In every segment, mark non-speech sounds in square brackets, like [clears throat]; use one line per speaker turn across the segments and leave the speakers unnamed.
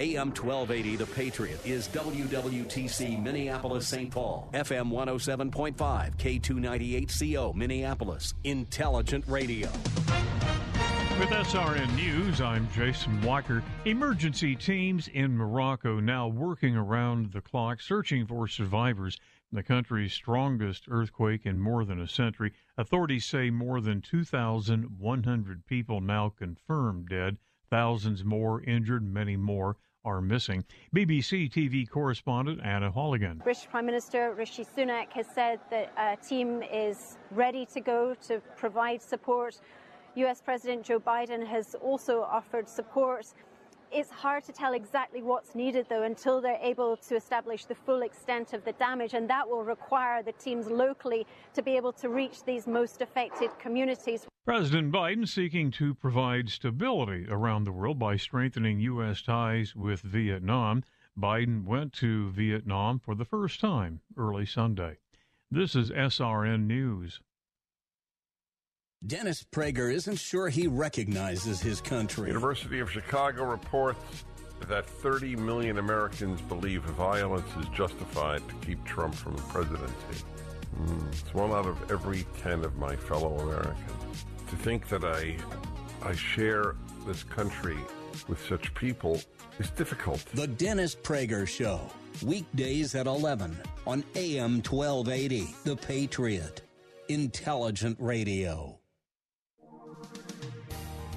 AM 1280, The Patriot, is WWTC Minneapolis St. Paul. FM 107.5, K298CO Minneapolis. Intelligent Radio.
With SRN News, I'm Jason Walker. Emergency teams in Morocco now working around the clock searching for survivors in the country's strongest earthquake in more than a century. Authorities say more than 2,100 people now confirmed dead, thousands more injured, many more are missing. BBC TV correspondent Anna Holligan.
British Prime Minister Rishi Sunak has said that a team is ready to go to provide support. US President Joe Biden has also offered support. It's hard to tell exactly what's needed, though, until they're able to establish the full extent of the damage, and that will require the teams locally to be able to reach these most affected communities.
President Biden seeking to provide stability around the world by strengthening U.S. ties with Vietnam. Biden went to Vietnam for the first time early Sunday. This is SRN News.
Dennis Prager isn't sure he recognizes his country.
University of Chicago reports that 30 million Americans believe violence is justified to keep Trump from the presidency. Mm, it's one out of every 10 of my fellow Americans. To think that I, I share this country with such people is difficult.
The Dennis Prager Show, weekdays at 11 on AM 1280, The Patriot. Intelligent Radio.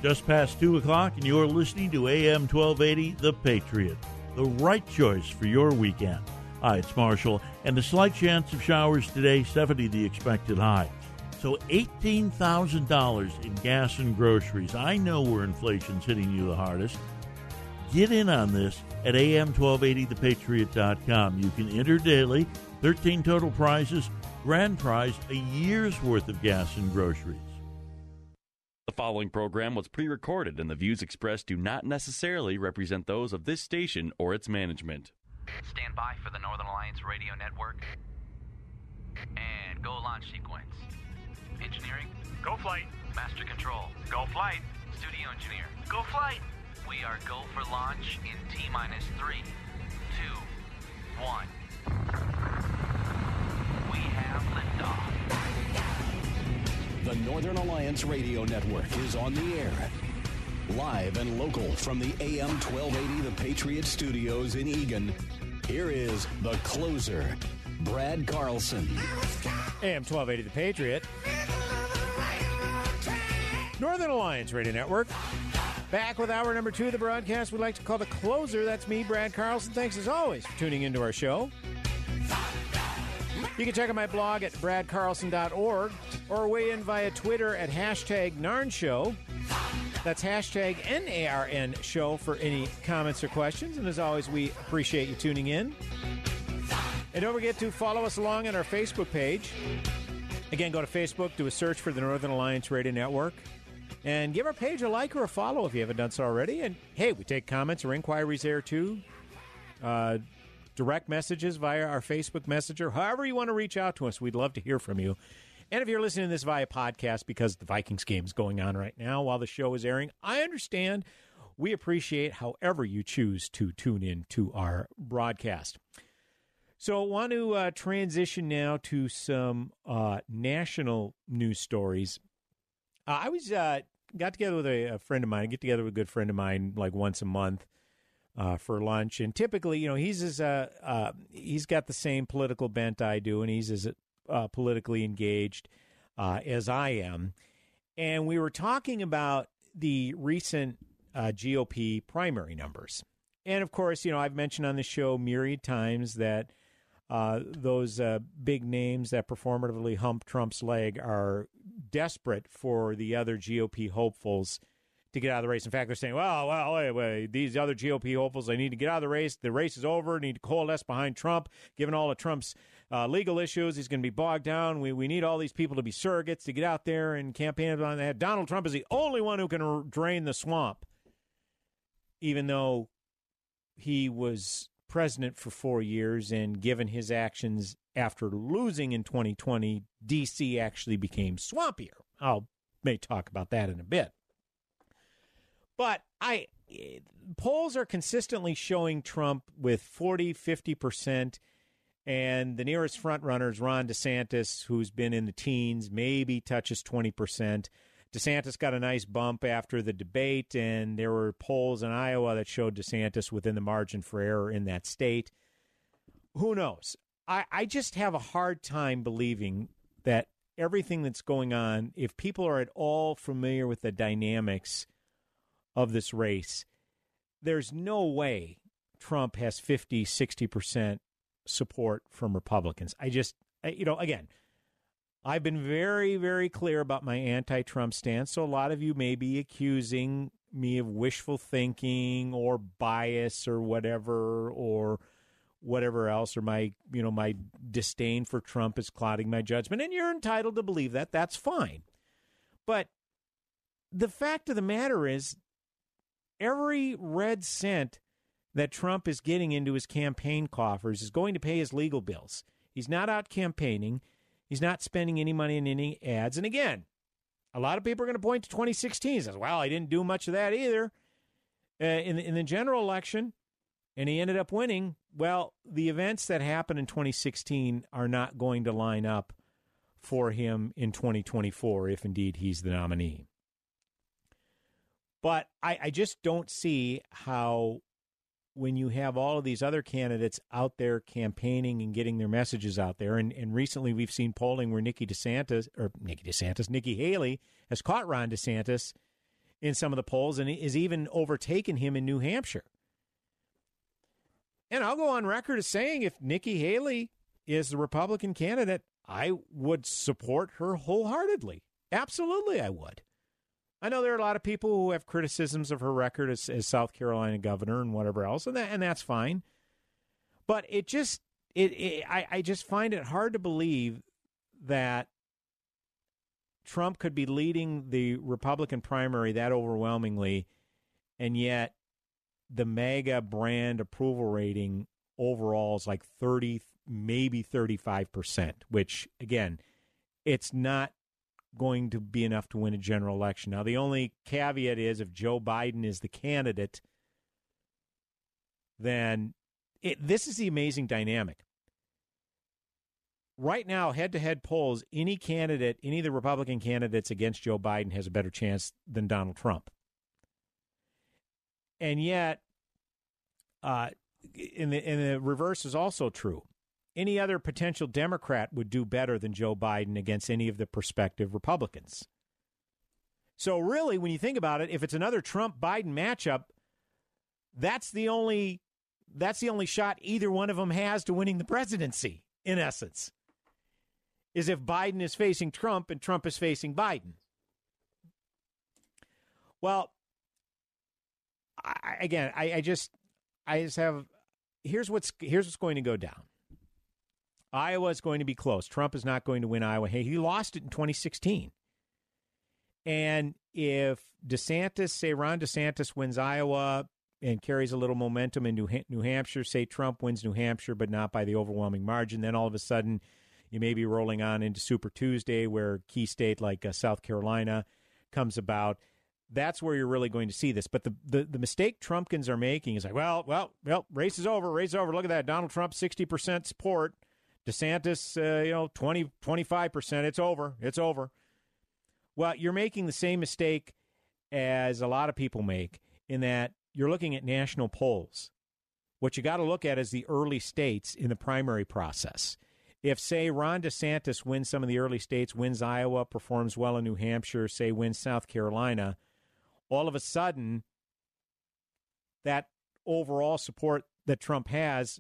Just past 2 o'clock, and you're listening to AM 1280, The Patriot. The right choice for your weekend. Hi, it's Marshall, and a slight chance of showers today, 70 the expected high. So $18,000 in gas and groceries. I know where inflation's hitting you the hardest. Get in on this at am1280thepatriot.com. You can enter daily, 13 total prizes, grand prize, a year's worth of gas and groceries.
The following program was pre recorded, and the views expressed do not necessarily represent those of this station or its management.
Stand by for the Northern Alliance Radio Network. And go launch sequence. Engineering,
go flight.
Master control,
go flight.
Studio engineer,
go flight.
We are go for launch in T minus three, two, one. We have liftoff.
The Northern Alliance Radio Network is on the air. Live and local from the AM 1280 The Patriot Studios in Eagan, here is the closer, Brad Carlson.
AM 1280 The Patriot. Northern Alliance Radio Network. Back with hour number two of the broadcast we'd like to call the closer. That's me, Brad Carlson. Thanks as always for tuning into our show. You can check out my blog at bradcarlson.org or weigh in via Twitter at hashtag NARN Show. That's hashtag N-A-R-N Show for any comments or questions. And as always, we appreciate you tuning in. And don't forget to follow us along on our Facebook page. Again, go to Facebook, do a search for the Northern Alliance Radio Network, and give our page a like or a follow if you haven't done so already. And hey, we take comments or inquiries there too. Uh, direct messages via our Facebook Messenger. However, you want to reach out to us, we'd love to hear from you. And if you're listening to this via podcast because the Vikings game is going on right now while the show is airing, I understand. We appreciate however you choose to tune in to our broadcast. So, I want to uh, transition now to some uh, national news stories. Uh, I was uh, got together with a, a, friend of mine. I get together with a good friend of mine like once a month uh, for lunch, and typically, you know, he's as uh, he's got the same political bent I do, and he's as politically engaged as I am. And we were talking about the recent GOP primary numbers. And of course, you know, I've mentioned on the show myriad times that uh, those uh, big names that performatively hump Trump's leg are desperate for the other GOP hopefuls to get out of the race. In fact, they're saying, well, well, wait, these other GOP hopefuls, they need to get out of the race. The race is over. Need to coalesce behind Trump. Given all of Trump's uh, legal issues, he's going to be bogged down. We, we need all these people to be surrogates to get out there and campaign on that. Donald Trump is the only one who can r- drain the swamp, even though he was president for four years and given his actions after losing in 2020, D.C. actually became swampier. I'll may talk about that in a bit. But I polls are consistently showing Trump with 40, 50%. And the nearest front runner is Ron DeSantis, who's been in the teens, maybe touches 20%. DeSantis got a nice bump after the debate, and there were polls in Iowa that showed DeSantis within the margin for error in that state. Who knows? I, I just have a hard time believing that everything that's going on, if people are at all familiar with the dynamics of this race, there's no way Trump has 50, 60% support from Republicans. I just, you know, again, I've been very, very clear about my anti Trump stance. So a lot of you may be accusing me of wishful thinking or bias or whatever, or whatever else, or my, you know, my disdain for Trump is clouding my judgment. And you're entitled to believe that. That's fine. But the fact of the matter is, every red cent that Trump is getting into his campaign coffers is going to pay his legal bills. He's not out campaigning. He's not spending any money in any ads. And again, a lot of people are going to point to 2016 and says, well, I didn't do much of that either. Uh, in, in the general election, and he ended up winning. Well, the events that happened in 2016 are not going to line up for him in 2024 if indeed he's the nominee. But I, I just don't see how, when you have all of these other candidates out there campaigning and getting their messages out there, and, and recently we've seen polling where Nikki DeSantis, or Nikki DeSantis, Nikki Haley has caught Ron DeSantis in some of the polls and is even overtaken him in New Hampshire. And I'll go on record as saying if Nikki Haley is the Republican candidate, I would support her wholeheartedly. Absolutely, I would. I know there are a lot of people who have criticisms of her record as, as South Carolina governor and whatever else, and that, and that's fine. But it just it, it I, I just find it hard to believe that Trump could be leading the Republican primary that overwhelmingly, and yet the MAGA brand approval rating overall is like 30, maybe 35%, which, again, it's not going to be enough to win a general election. Now, the only caveat is if Joe Biden is the candidate, then it, this is the amazing dynamic. Right now, head to head polls, any candidate, any of the Republican candidates against Joe Biden has a better chance than Donald Trump. And yet, uh, in the in the reverse is also true. Any other potential Democrat would do better than Joe Biden against any of the prospective Republicans. So really, when you think about it, if it's another Trump Biden matchup, that's the only that's the only shot either one of them has to winning the presidency. In essence, is if Biden is facing Trump and Trump is facing Biden. Well, I, again, I, I just I just have here's what's here's what's going to go down. Iowa is going to be close. Trump is not going to win Iowa. Hey, he lost it in 2016. And if DeSantis, say Ron DeSantis wins Iowa and carries a little momentum in New, New Hampshire, say Trump wins New Hampshire, but not by the overwhelming margin, then all of a sudden you may be rolling on into Super Tuesday where key state like uh, South Carolina comes about that's where you're really going to see this. But the, the, the mistake Trumpkins are making is like, well, well, well, race is over, race is over. Look at that. Donald Trump, 60% support. DeSantis, uh, you know, 20, 25%. It's over. It's over. Well, you're making the same mistake as a lot of people make in that you're looking at national polls. What you got to look at is the early states in the primary process. If, say, Ron DeSantis wins some of the early states, wins Iowa, performs well in New Hampshire, say, wins South Carolina – all of a sudden that overall support that Trump has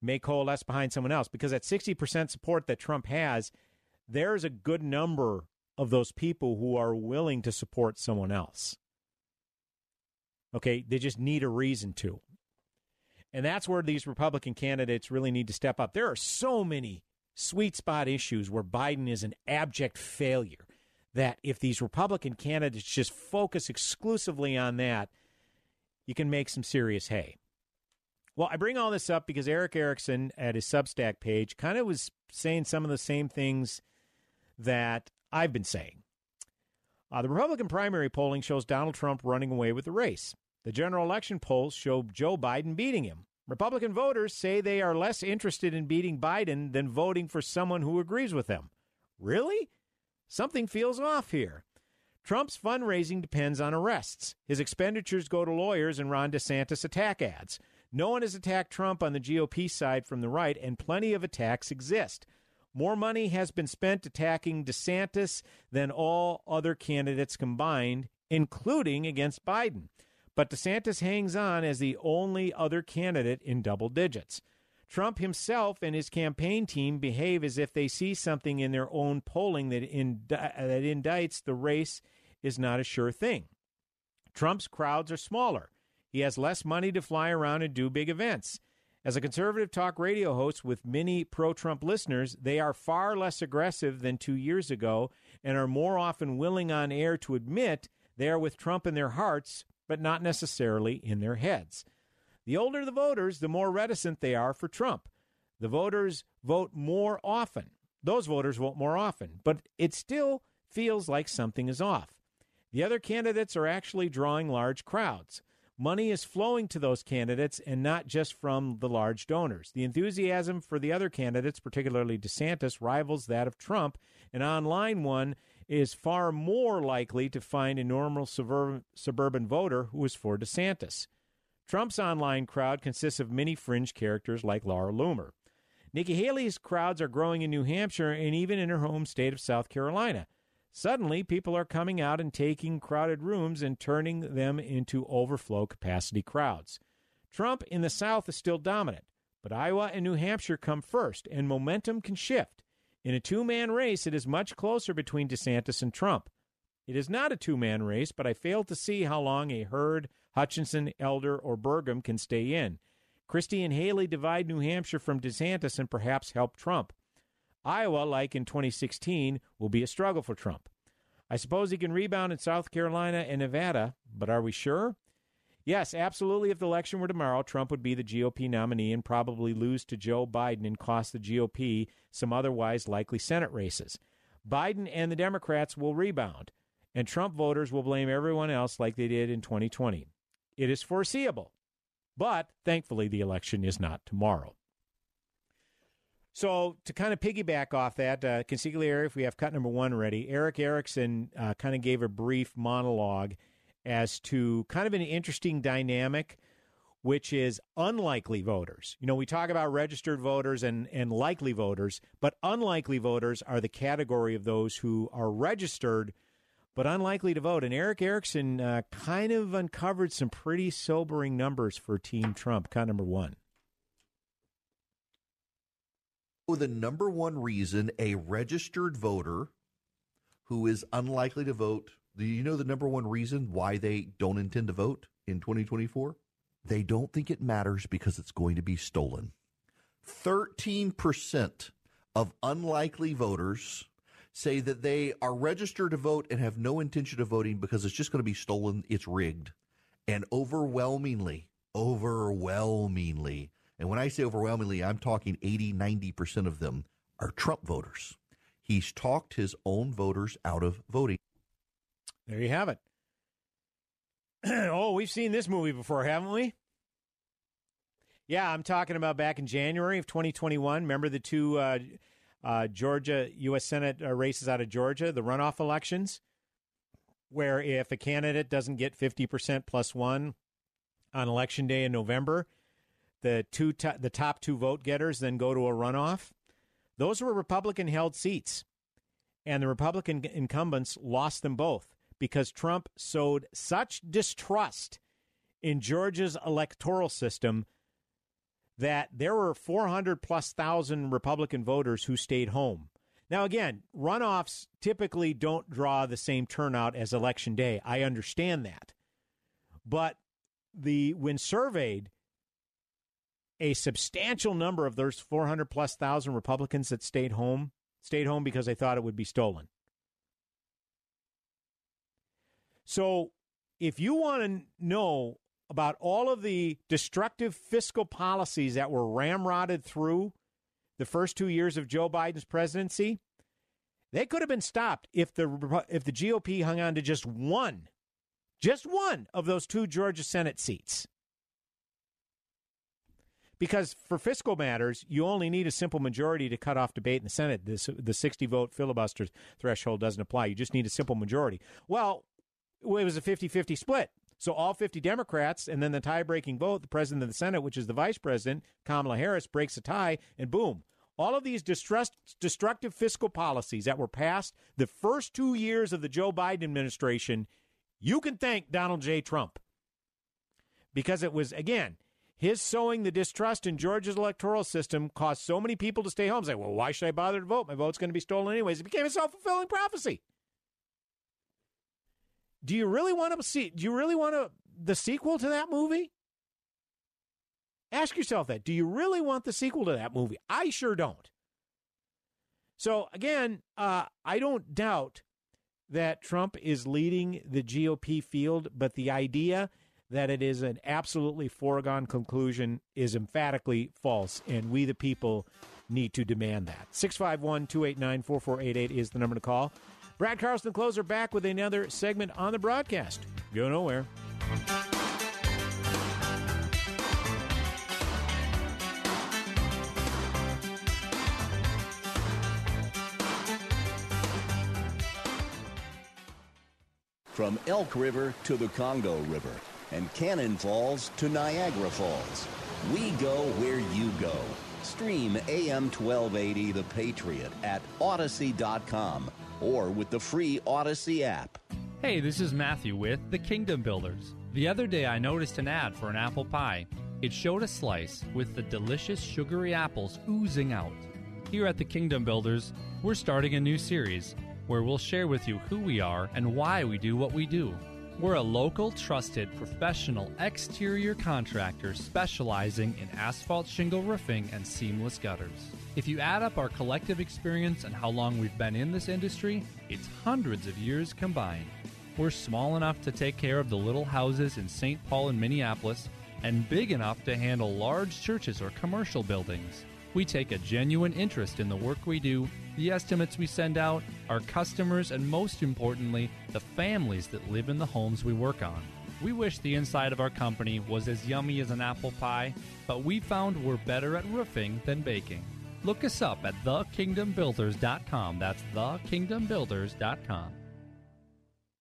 may coalesce behind someone else because at 60% support that Trump has, there's a good number of those people who are willing to support someone else. Okay, they just need a reason to. And that's where these Republican candidates really need to step up. There are so many sweet spot issues where Biden is an abject failure that if these Republican candidates just focus exclusively on that, you can make some serious hay. Well, I bring all this up because Erick Erickson at his Substack page kind of was saying some of the same things that I've been saying. Uh, the Republican primary polling shows Donald Trump running away with the race. The general election polls show Joe Biden beating him. Republican voters say they are less interested in beating Biden than voting for someone who agrees with them. Really? Something feels off here. Trump's fundraising depends on arrests. His expenditures go to lawyers and Ron DeSantis attack ads. No one has attacked Trump on the GOP side from the right, and plenty of attacks exist. More money has been spent attacking DeSantis than all other candidates combined, including against Biden. But DeSantis hangs on as the only other candidate in double digits. Trump himself and his campaign team behave as if they see something in their own polling that, indi- that indicts the race is not a sure thing. Trump's crowds are smaller. He has less money to fly around and do big events. As a conservative talk radio host with many pro Trump listeners, they are far less aggressive than two years ago and are more often willing on air to admit they are with Trump in their hearts, but not necessarily in their heads. The older the voters, the more reticent they are for Trump. The voters vote more often. Those voters vote more often, but it still feels like something is off. The other candidates are actually drawing large crowds. Money is flowing to those candidates and not just from the large donors. The enthusiasm for the other candidates, particularly DeSantis, rivals that of Trump. An online one is far more likely to find a normal suburban, suburban voter who is for DeSantis. Trump's online crowd consists of many fringe characters like Laura Loomer. Nikki Haley's crowds are growing in New Hampshire and even in her home state of South Carolina. Suddenly, people are coming out and taking crowded rooms and turning them into overflow capacity crowds. Trump in the South is still dominant, but Iowa and New Hampshire come first, and momentum can shift. In a two man race, it is much closer between DeSantis and Trump. It is not a two man race, but I fail to see how long a Hurd, Hutchinson, Elder, or Burgum can stay in. Christie and Haley divide New Hampshire from DeSantis and perhaps help Trump. Iowa, like in 2016, will be a struggle for Trump. I suppose he can rebound in South Carolina and Nevada, but are we sure? Yes, absolutely. If the election were tomorrow, Trump would be the GOP nominee and probably lose to Joe Biden and cost the GOP some otherwise likely Senate races. Biden and the Democrats will rebound, and Trump voters will blame everyone else like they did in 2020. It is foreseeable, but thankfully the election is not tomorrow. So to kind of piggyback off that, uh, consigliere, if we have cut number one ready, Erick Erickson uh, kind of gave a brief monologue as to kind of an interesting dynamic, which is unlikely voters. You know, we talk about registered voters and, and likely voters, but unlikely voters are the category of those who are registered but unlikely to vote. And Erick Erickson uh, kind of uncovered some pretty sobering numbers for Team Trump. Cut number one.
The number one reason a registered voter who is unlikely to vote, do you know the number one reason why they don't intend to vote in 2024? They don't think it matters because it's going to be stolen. 13% of unlikely voters say that they are registered to vote and have no intention of voting because it's just going to be stolen, it's rigged. And overwhelmingly, overwhelmingly, and when I say overwhelmingly, I'm talking 80, 90% of them are Trump voters. He's talked his own voters out of voting.
There you have it. [clears throat] oh, we've seen this movie before, haven't we? Yeah, I'm talking about back in January of 2021. Remember the two uh, uh, Georgia U.S. Senate uh, races out of Georgia, the runoff elections, where if a candidate doesn't get 50% plus one on election day in November, the two the top two vote getters then go to a runoff. Those were Republican held seats, and the Republican incumbents lost them both because Trump sowed such distrust in Georgia's electoral system that there were 400 plus thousand Republican voters who stayed home. Now, again, runoffs typically don't draw the same turnout as election day. I understand that. But the when surveyed, a substantial number of those 400 plus thousand Republicans that stayed home stayed home because they thought it would be stolen. So, if you want to know about all of the destructive fiscal policies that were ramrodded through the first two years of Joe Biden's presidency, they could have been stopped if the if the GOP hung on to just one, just one of those two Georgia Senate seats. Because for fiscal matters, you only need a simple majority to cut off debate in the Senate. This, the 60 vote filibuster threshold doesn't apply. You just need a simple majority. Well, it was a 50 50 split. So all 50 Democrats and then the tie breaking vote, the president of the Senate, which is the vice president, Kamala Harris, breaks a tie, and boom. All of these destructive fiscal policies that were passed the first two years of the Joe Biden administration, you can thank Donald J. Trump. Because it was, again, his sowing the distrust in Georgia's electoral system caused so many people to stay home. Say, well, why should I bother to vote? My vote's going to be stolen anyways. It became a self fulfilling prophecy. Do you really want to see? Do you really want to the sequel to that movie? Ask yourself that. Do you really want the sequel to that movie? I sure don't. So again, uh, I don't doubt that Trump is leading the GOP field, but the idea that it is an absolutely foregone conclusion is emphatically false, and we, the people, need to demand that. 651 289 4488 is the number to call. Brad Carlson, closer, back with another segment on the broadcast. Go nowhere.
From Elk River to the Congo River and Cannon Falls to Niagara Falls. We go where you go. Stream AM 1280 The Patriot at Audacy.com or with the free Audacy app.
Hey, this is Matthew with The Kingdom Builders. The other day I noticed an ad for an apple pie. It showed a slice with the delicious sugary apples oozing out. Here at The Kingdom Builders, we're starting a new series where we'll share with you who we are and why we do what we do. We're a local, trusted, professional exterior contractor specializing in asphalt shingle roofing and seamless gutters. If you add up our collective experience and how long we've been in this industry, it's hundreds of years combined. We're small enough to take care of the little houses in St. Paul and Minneapolis, and big enough to handle large churches or commercial buildings. We take a genuine interest in the work we do, the estimates we send out, our customers, and most importantly, the families that live in the homes we work on. We wish the inside of our company was as yummy as an apple pie, but we found we're better at roofing than baking. Look us up at thekingdombuilders.com. That's thekingdombuilders.com.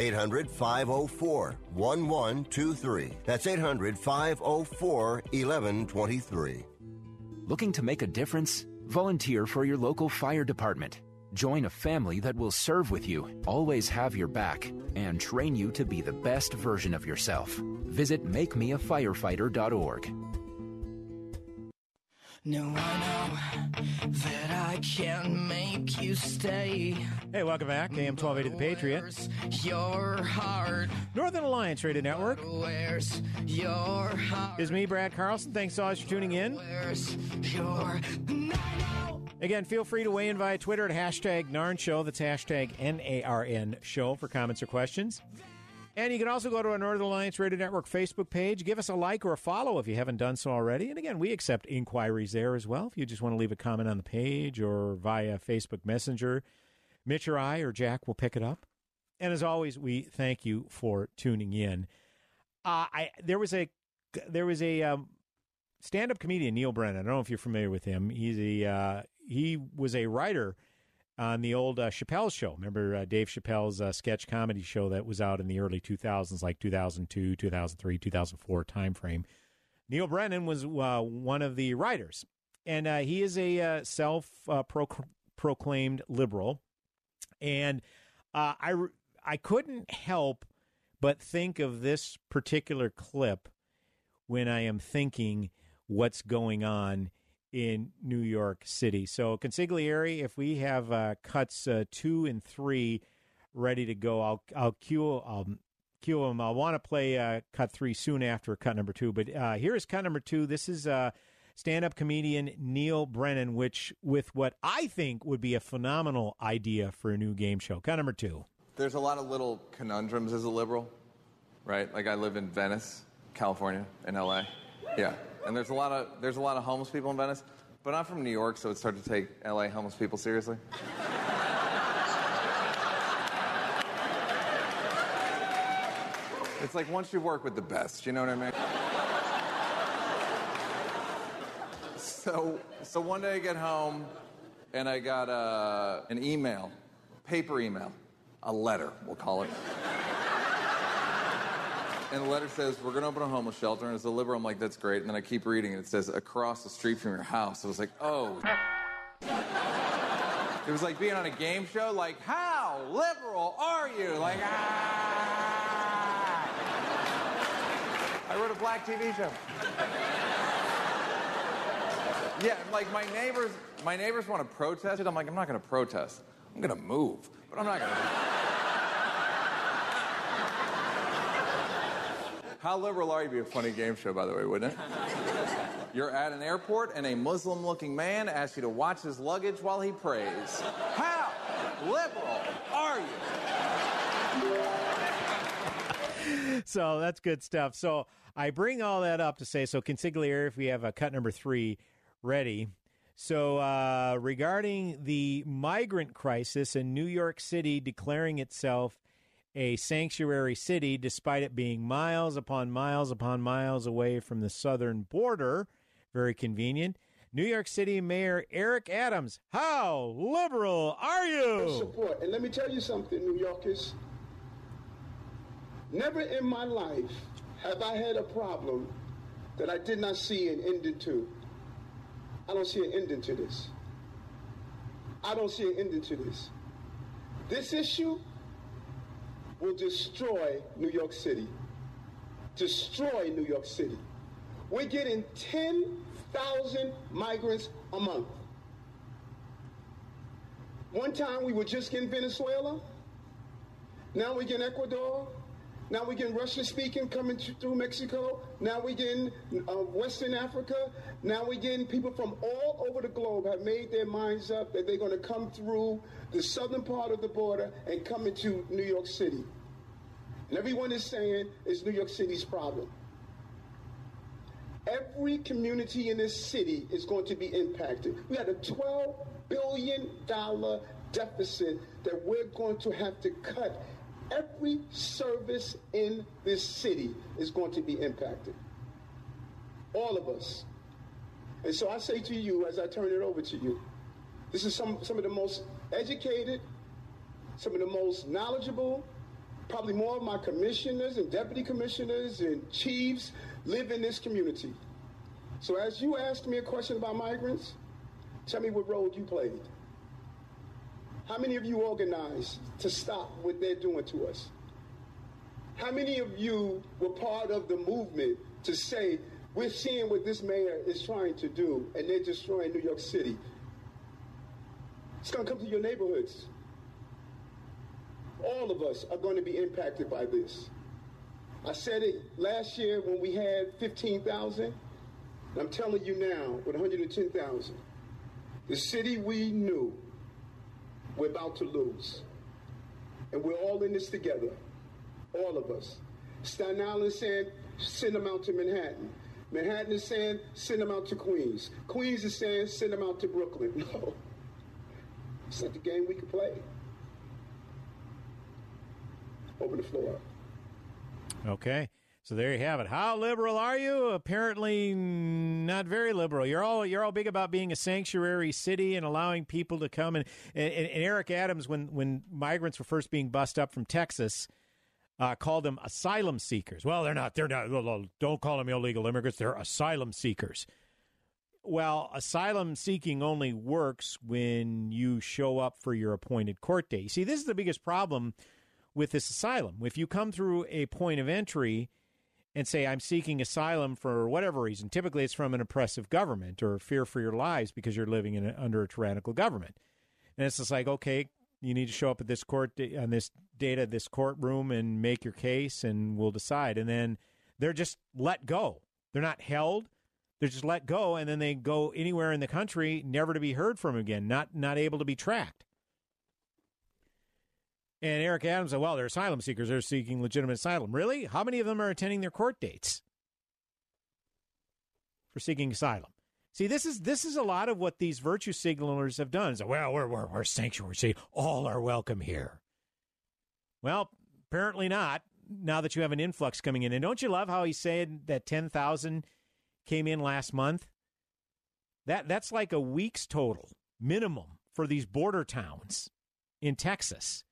800 504 1123. That's 800 504 1123.
Looking to make a difference? Volunteer for your local fire department. Join a family that will serve with you, always have your back, and train you to be the best version of yourself. Visit makemeafirefighter.org.
No, I know that I can't make you stay.
Hey, welcome back. AM 1280 The Patriot.
Your heart.
Northern Alliance Radio Network.
Where's your heart?
Is me, Brad Carlson. Thanks so much for tuning in.
Where's your.
Oh- Again, feel free to weigh in via Twitter at hashtag NARN Show. That's hashtag N-A-R-N Show for comments or questions. And you can also go to our Northern Alliance Radio Network Facebook page. Give us a like or a follow if you haven't done so already. And again, we accept inquiries there as well. If you just want to leave a comment on the page or via Facebook Messenger, Mitch or I or Jack will pick it up. And as always, we thank you for tuning in. Uh, I there was a there was a um, stand-up comedian Neal Brennan. I don't know if you're familiar with him. He's a uh, he was a writer on the old uh, Chappelle show. Remember uh, Dave Chappelle's uh, sketch comedy show that was out in the early 2000s, like 2002, 2003, 2004 timeframe. Neal Brennan was uh, one of the writers, and uh, he is a uh, self-proclaimed liberal. And I I couldn't help but think of this particular clip when I am thinking what's going on in New York City. So, consigliere, if we have uh, cuts uh, two and three ready to go, I'll I'll cue um, cue them. I want to play uh, cut three soon after cut number two. But uh, here is cut number two. This is uh, stand-up comedian Neal Brennan, which with what I think would be a phenomenal idea for a new game show. Cut number two.
There's a lot of little conundrums as a liberal, right? Like I live in Venice, California, in LA. Yeah and there's a lot of there's a lot of homeless people in Venice. But I'm from New York, so it's hard to take LA homeless people seriously. it's like once you work with the best, you know what I mean? so, so one day I get home and I got uh, an email, paper email, a letter, we'll call it and the letter says, We're going to open a homeless shelter. And as a liberal, I'm like, That's great. And then I keep reading, and it says, Across the street from your house. I was like, Oh. it was like being on a game show, like, How liberal are you? Like, ah. I wrote a black TV show. Yeah, like my neighbors, my neighbors want to protest it. I'm like, I'm not going to protest. I'm going to move, but I'm not going to. How liberal are you? Be a funny game show, by the way, wouldn't it? [laughs] You're at an airport and a Muslim looking man asks you to watch his luggage while he prays. How liberal are
you? so that's good stuff. So I bring all that up to say so, consigliere, if we have a cut number three ready. So, uh, regarding the migrant crisis in New York City declaring itself a sanctuary city despite it being miles upon miles upon miles away from the southern border. Very convenient. New York City Mayor Eric Adams, how liberal are you?
Support. And let me tell you something, New Yorkers. Never in my life have I had a problem that I did not see an ending to. I don't see an ending to this. I don't see an ending to this. This issue will destroy New York City. Destroy New York City. We're getting 10,000 migrants a month. One time we were just in Venezuela. Now we're getting Ecuador. Now we're getting Russian speaking coming through Mexico. Now we're getting uh, Western Africa. Now we're getting people from all over the globe have made their minds up that they're going to come through the southern part of the border and come into New York City. And everyone is saying it's New York City's problem. Every community in this city is going to be impacted. We had a $12 billion deficit that we're going to have to cut. Every service in this city is going to be impacted. All of us. And so I say to you, as I turn it over to you, this is some, some of the most educated, some of the most knowledgeable, probably more of my commissioners and deputy commissioners and chiefs live in this community. So as you asked me a question about migrants, tell me what role you played. How many of you organized to stop what they're doing to us? How many of you were part of the movement to say We're seeing what this mayor is trying to do, and they're destroying New York City. It's going to come to your neighborhoods. All of us are going to be impacted by this. I said it last year when we had 15,000. I'm telling you now, with 110,000, the city we knew, we're about to lose. And we're all in this together. All of us. Staten Island saying, send them out to Manhattan. Manhattan is saying, send them out to Queens. Queens is saying, send them out to Brooklyn. [laughs] No. It's not the game we can play. Open the floor.
Okay. So there you have it. How liberal are you? Apparently not very liberal. You're all you're all big about being a sanctuary city and allowing people to come and and, and Eric Adams when when migrants were first being bussed up from Texas uh, called them asylum seekers. Well, they're not. They're not. Don't call them illegal immigrants. They're asylum seekers. Well, asylum seeking only works when you show up for your appointed court date. See, this is the biggest problem with this asylum. If you come through a point of entry and say, I'm seeking asylum for whatever reason, typically it's from an oppressive government or fear for your lives because you're living in a, under a tyrannical government. And it's just like, okay, you need to show up at this court on this date at this courtroom and make your case, and we'll decide. And then they're just let go. They're not held. They're just let go, and then they go anywhere in the country, never to be heard from again, not not able to be tracked. And Eric Adams said, well, they're asylum seekers. They're seeking legitimate asylum. Really? How many of them are attending their court dates for seeking asylum? See, this is this is a lot of what these virtue signalers have done. So, well, we're, we're, we're sanctuary city. All are welcome here. Well, apparently not, now that you have an influx coming in. And don't you love how he said that 10,000 came in last month? That That's like a week's total minimum for these border towns in Texas.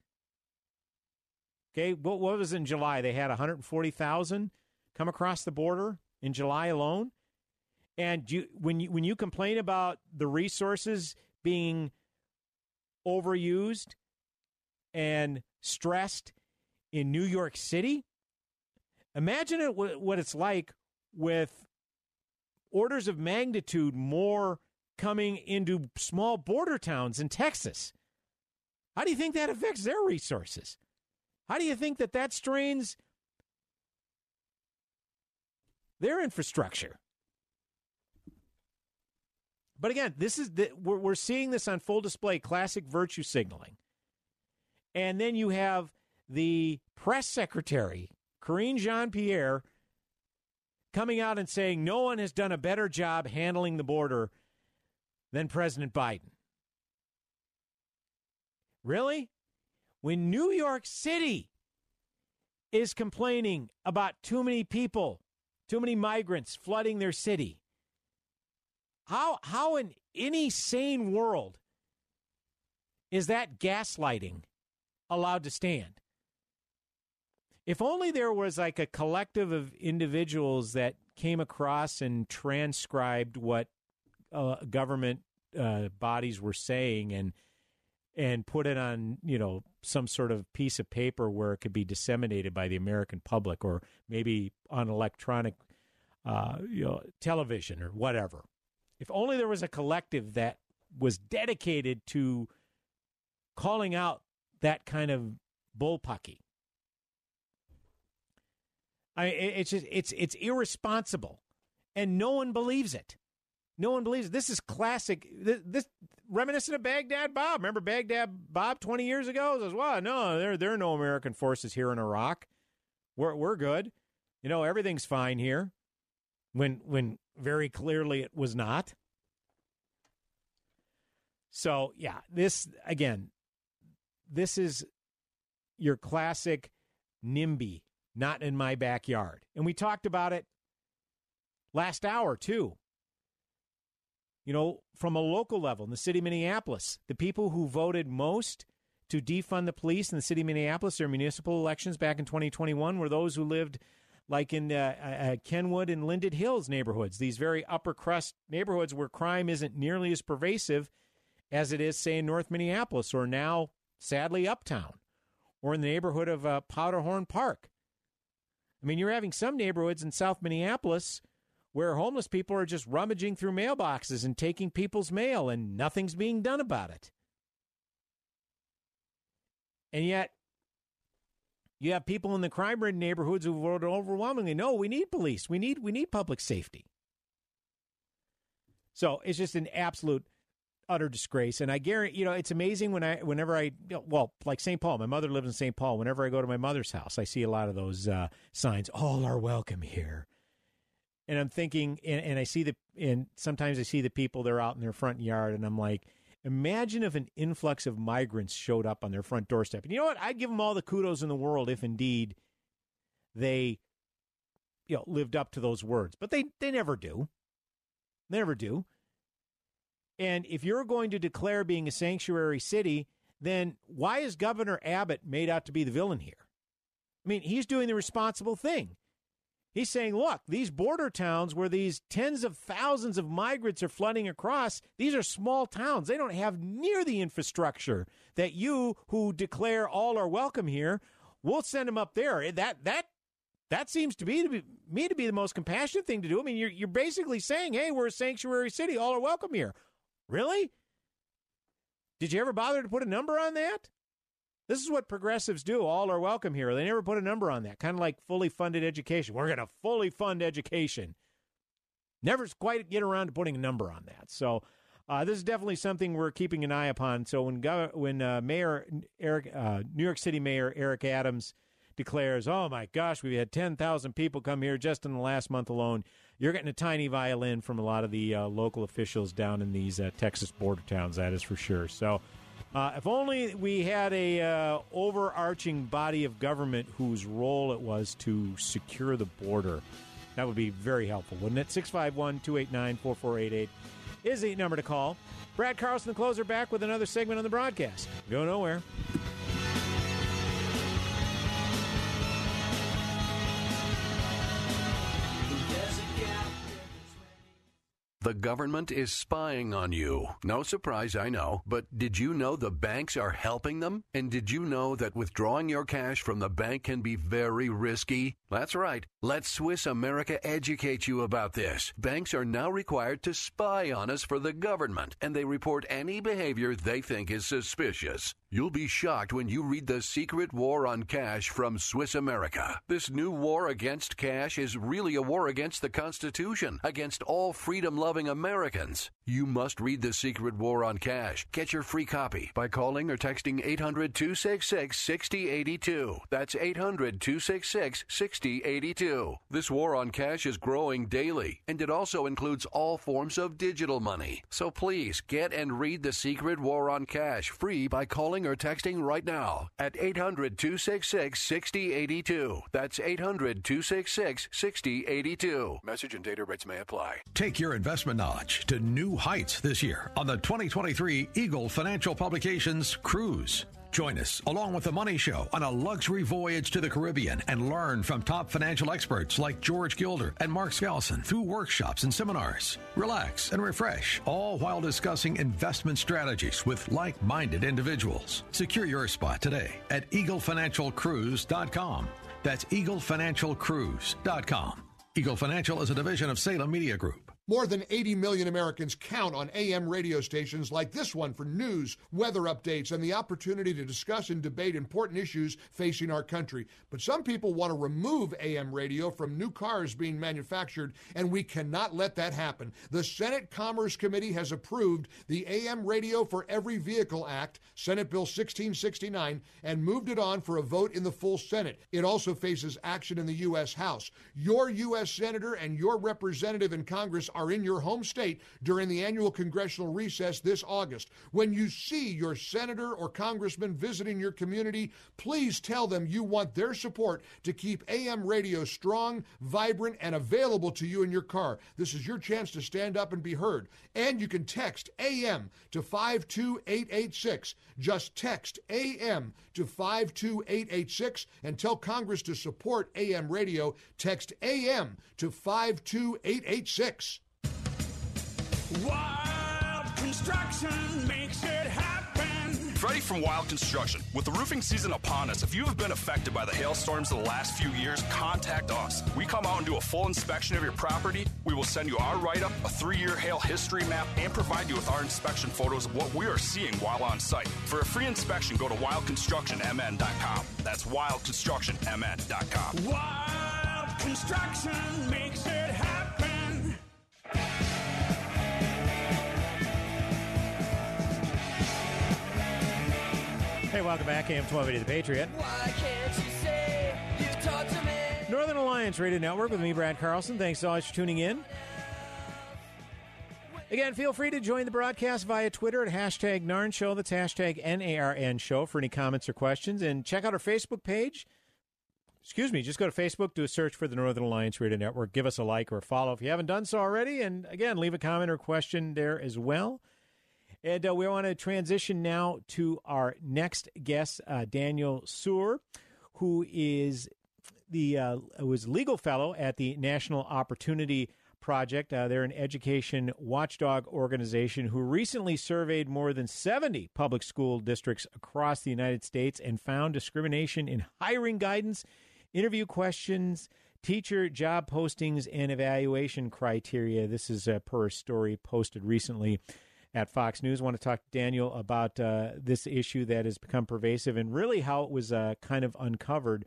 Okay, what, was in July? They had 140,000 come across the border in July alone. And you, when you when you complain about the resources being overused and stressed in New York City, imagine it, what it's like with orders of magnitude more coming into small border towns in Texas. How do you think that affects their resources? How do you think that that strains their infrastructure? But again, this is the, we're, we're seeing this on full display classic virtue signaling. And then you have the press secretary, Karine Jean Pierre, coming out and saying no one has done a better job handling the border than President Biden. Really? When New York City is complaining about too many people, too many migrants flooding their city, how how in any sane world is that gaslighting allowed to stand? If only there was like a collective of individuals that came across and transcribed what uh, government uh, bodies were saying and and put it on you know some sort of piece of paper where it could be disseminated by the American public or maybe on electronic uh, you know television or whatever. If only there was a collective that was dedicated to calling out that kind of bullpucky. I it's just it's it's irresponsible, and no one believes it. No one believes it. This is classic. This, this reminiscent of Baghdad Bob. Remember Baghdad Bob twenty years ago? Says, "Well, no, there there are no American forces here in Iraq. We're we're good. You know, everything's fine here." When when very clearly it was not. So, yeah, this again, this is your classic NIMBY, not in my backyard. And we talked about it last hour, too. You know, from a local level in the city of Minneapolis, the people who voted most to defund the police in the city of Minneapolis, their municipal elections back in 2021, were those who lived like in uh, uh, Kenwood and Linden Hills neighborhoods, these very upper crust neighborhoods where crime isn't nearly as pervasive as it is, say, in North Minneapolis or now, sadly, Uptown or in the neighborhood of uh, Powderhorn Park. I mean, you're having some neighborhoods in South Minneapolis where homeless people are just rummaging through mailboxes and taking people's mail and nothing's being done about it. And yet, you have people in the crime-ridden neighborhoods who voted overwhelmingly, no, we need police. We need we need public safety. So it's just an absolute utter disgrace. And I guarantee, you know, it's amazing when I, whenever I, well, like St. Paul, my mother lives in St. Paul. Whenever I go to my mother's house, I see a lot of those uh, signs. All are welcome here. And I'm thinking, and, and I see the, and sometimes I see the people they're out in their front yard, and I'm like, imagine if an influx of migrants showed up on their front doorstep. And you know what? I'd give them all the kudos in the world if indeed they, you know, lived up to those words. But they, they never do. They never do. And if you're going to declare being a sanctuary city, then why is Governor Abbott made out to be the villain here? I mean, he's doing the responsible thing. He's saying, look, these border towns where these tens of thousands of migrants are flooding across, these are small towns. They don't have near the infrastructure that you who declare all are welcome here, we'll send them up there. Eh, that that that seems to be, to be me to be the most compassionate thing to do. I mean, you're you're basically saying, "Hey, we're a sanctuary city. All are welcome here." Really? Did you ever bother to put a number on that? This is what progressives do. All are welcome here. They never put a number on that. Kind of like fully funded education. We're going to fully fund education. Never quite get around to putting a number on that. So uh, this is definitely something we're keeping an eye upon. So when when uh, Mayor Eric, uh, New York City Mayor Eric Adams declares, "Oh my gosh, we've had ten thousand people come here just in the last month alone," you're getting a tiny violin from a lot of the uh, local officials down in these uh, Texas border towns. That is for sure. So, uh, if only we had a uh, overarching body of government whose role it was to secure the border, that would be very helpful, wouldn't it? 651 289 4488 is the number to call. Brad Carlson, the closer, back with another segment on the broadcast. Go nowhere.
The government is spying on you. No surprise, I know. But did you know the banks are helping them? And did you know that withdrawing your cash from the bank can be very risky? That's right. Let Swiss America educate you about this. Banks are now required to spy on us for the government, and they report any behavior they think is suspicious. You'll be shocked when you read The Secret War on Cash from Swiss America. This new war against cash is really a war against the Constitution, against all freedom loving Americans. You must read The Secret War on Cash. Get your free copy by calling or texting 800 266 6082. That's 800 266 6082. This war on cash is growing daily, and it also includes all forms of digital money. So please get and read The Secret War on Cash free by calling or texting right now at 800 266 6082. That's 800 266 6082. Message and data rates may apply.
Take your investment knowledge to new heights this year on the 2023 Eagle Financial Publications Cruise. Join us along with the Money Show on a luxury voyage to the Caribbean and learn from top financial experts like George Gilder and Mark Skousen through workshops and seminars. Relax and refresh, all while discussing investment strategies with like minded individuals. Secure your spot today at eaglefinancialcruise.com. That's eaglefinancialcruise.com. Eagle Financial is a division of Salem Media Group.
More than 80 million Americans count on AM radio stations like this one for news, weather updates, and the opportunity to discuss and debate important issues facing our country. But some people want to remove AM radio from new cars being manufactured, and we cannot let that happen. The Senate Commerce Committee has approved the AM Radio for Every Vehicle Act, Senate Bill 1669, and moved it on for a vote in the full Senate. It also faces action in the U.S. House. Your U.S. Senator and your representative in Congress are in your home state during the annual congressional recess this August. When you see your senator or congressman visiting your community, please tell them you want their support to keep AM radio strong, vibrant, and available to you in your car. This is your chance to stand up and be heard. And you can text AM to 52886. Just text AM to 52886 and tell Congress to support AM radio. Text AM to 52886.
Wild construction makes it happen.
Freddie from Wild Construction. With the roofing season upon us, if you have been affected by the hailstorms of the last few years, contact us. We come out and do a full inspection of your property. We will send you our write up, a three year hail history map, and provide you with our inspection photos of what we are seeing while on site. For a free inspection, go to wildconstructionmn.com. That's wildconstructionmn.com.
Wild construction makes it happen.
Hey, welcome back. AM 1280 The Patriot.
Why can't you say you to me?
Northern Alliance Radio Network with me, Brad Carlson. Thanks so much for tuning in. Again, feel free to join the broadcast via Twitter at hashtag NARN Show. That's hashtag N-A-R-N Show for any comments or questions. And check out our Facebook page. Excuse me, just go to Facebook, do a search for the Northern Alliance Radio Network. Give us a like or a follow if you haven't done so already. And again, leave a comment or question there as well. And uh, we want to transition now to our next guest, uh, Daniel Suhr, who is the uh, was legal fellow at the National Opportunity Project. Uh, they're an education watchdog organization who recently surveyed more than 70 public school districts across the United States and found discrimination in hiring guidance, interview questions, teacher job postings, and evaluation criteria. This is uh, per story posted recently at Fox News. I want to talk to Daniel about uh, this issue that has become pervasive and really how it was uh, kind of uncovered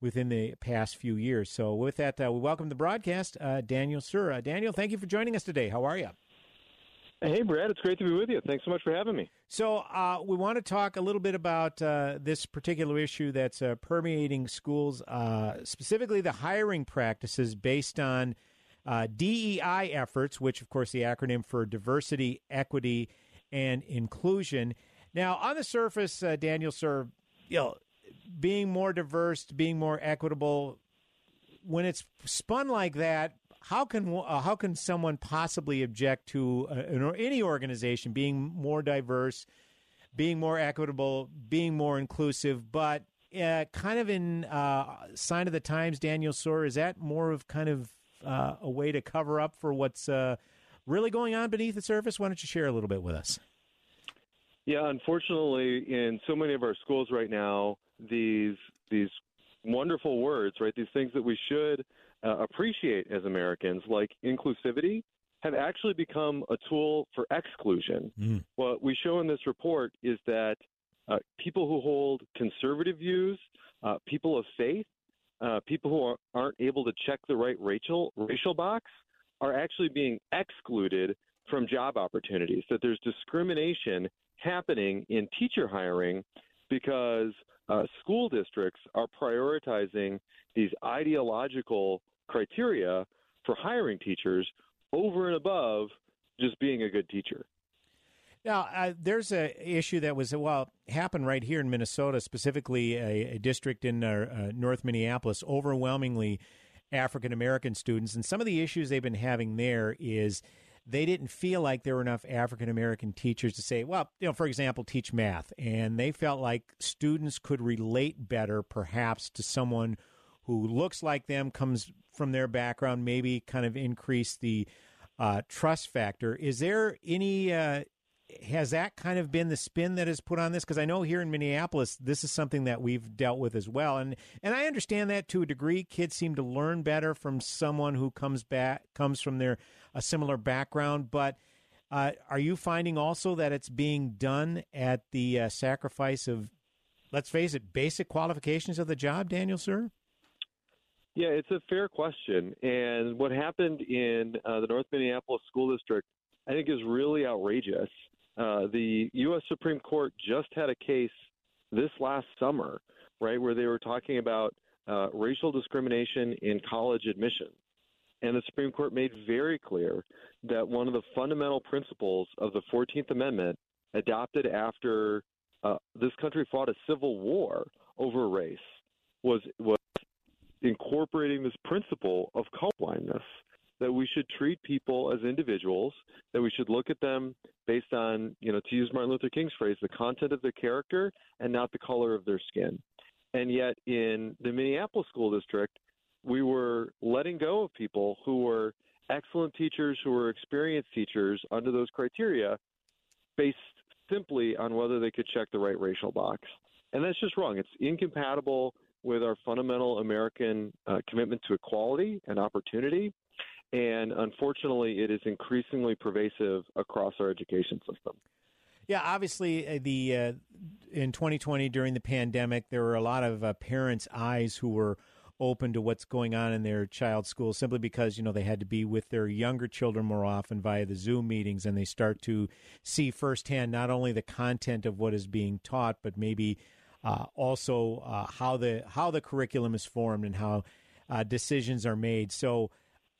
within the past few years. So, with that, uh, we welcome the broadcast, uh, Daniel Suhr. Uh, Daniel, thank you for joining us today. How are you?
Hey, Brad, it's great to be with you. Thanks so much for having me.
So, uh, we want to talk a little bit about uh, this particular issue that's uh, permeating schools, uh, specifically the hiring practices based on uh, DEI efforts, which, of course, the acronym for diversity, equity, and inclusion. Now, on the surface, uh, Daniel Suhr, you know, being more diverse, being more equitable, when it's spun like that, how can uh, how can someone possibly object to uh, an, or any organization being more diverse, being more equitable, being more inclusive, but uh, kind of in uh, sign of the times, Daniel Suhr, is that more of kind of uh, a way to cover up for what's uh, really going on beneath the surface? Why don't you share a little bit with us?
Yeah, unfortunately, in so many of our schools right now, these these wonderful words, right? These things that we should uh, appreciate as Americans, like inclusivity, have actually become a tool for exclusion.
Mm.
What we show in this report is that uh, people who hold conservative views, uh, people of faith, uh, people who are, aren't able to check the right racial racial box, are actually being excluded from job opportunities. That there's discrimination happening in teacher hiring because uh, school districts are prioritizing these ideological criteria for hiring teachers over and above just being a good teacher.
Now, uh, there's a issue that was well happened right here in Minnesota, specifically a, a district in uh, uh, North Minneapolis, overwhelmingly African American students, and some of the issues they've been having there is they didn't feel like there were enough African American teachers to say, well, you know, for example, teach math. And they felt like students could relate better, perhaps, to someone who looks like them, comes from their background, maybe kind of increase the uh, trust factor. Is there any, uh, has that kind of been the spin that is put on this? Because I know here in Minneapolis, this is something that we've dealt with as well. And, and I understand that to a degree. Kids seem to learn better from someone who comes back, comes from their a similar background. But uh, are you finding also that it's being done at the uh, sacrifice of, let's face it, basic qualifications of the job, Daniel Suhr?
Yeah, it's a fair question. And what happened in uh, the North Minneapolis School District, I think, is really outrageous. Uh, the U.S. Supreme Court just had a case this last summer, right, where they were talking about uh, racial discrimination in college admissions. And the Supreme Court made very clear that one of the fundamental principles of the 14th Amendment, adopted after uh, this country fought a civil war over race, was was incorporating this principle of colorblindness that we should treat people as individuals, that we should look at them based on, you know, to use Martin Luther King's phrase, the content of their character and not the color of their skin. And yet in the Minneapolis School District, we were letting go of people who were excellent teachers, who were experienced teachers under those criteria, based simply on whether they could check the right racial box. And that's just wrong. It's incompatible with our fundamental American uh, commitment to equality and opportunity. And unfortunately, it is increasingly pervasive across our education system.
Yeah, obviously, uh, the uh, in 2020 during the pandemic, there were a lot of uh, parents' eyes who were open to what's going on in their child's school simply because you know they had to be with their younger children more often via the Zoom meetings, and they start to see firsthand not only the content of what is being taught, but maybe uh, also uh, how the how the curriculum is formed and how uh, decisions are made. So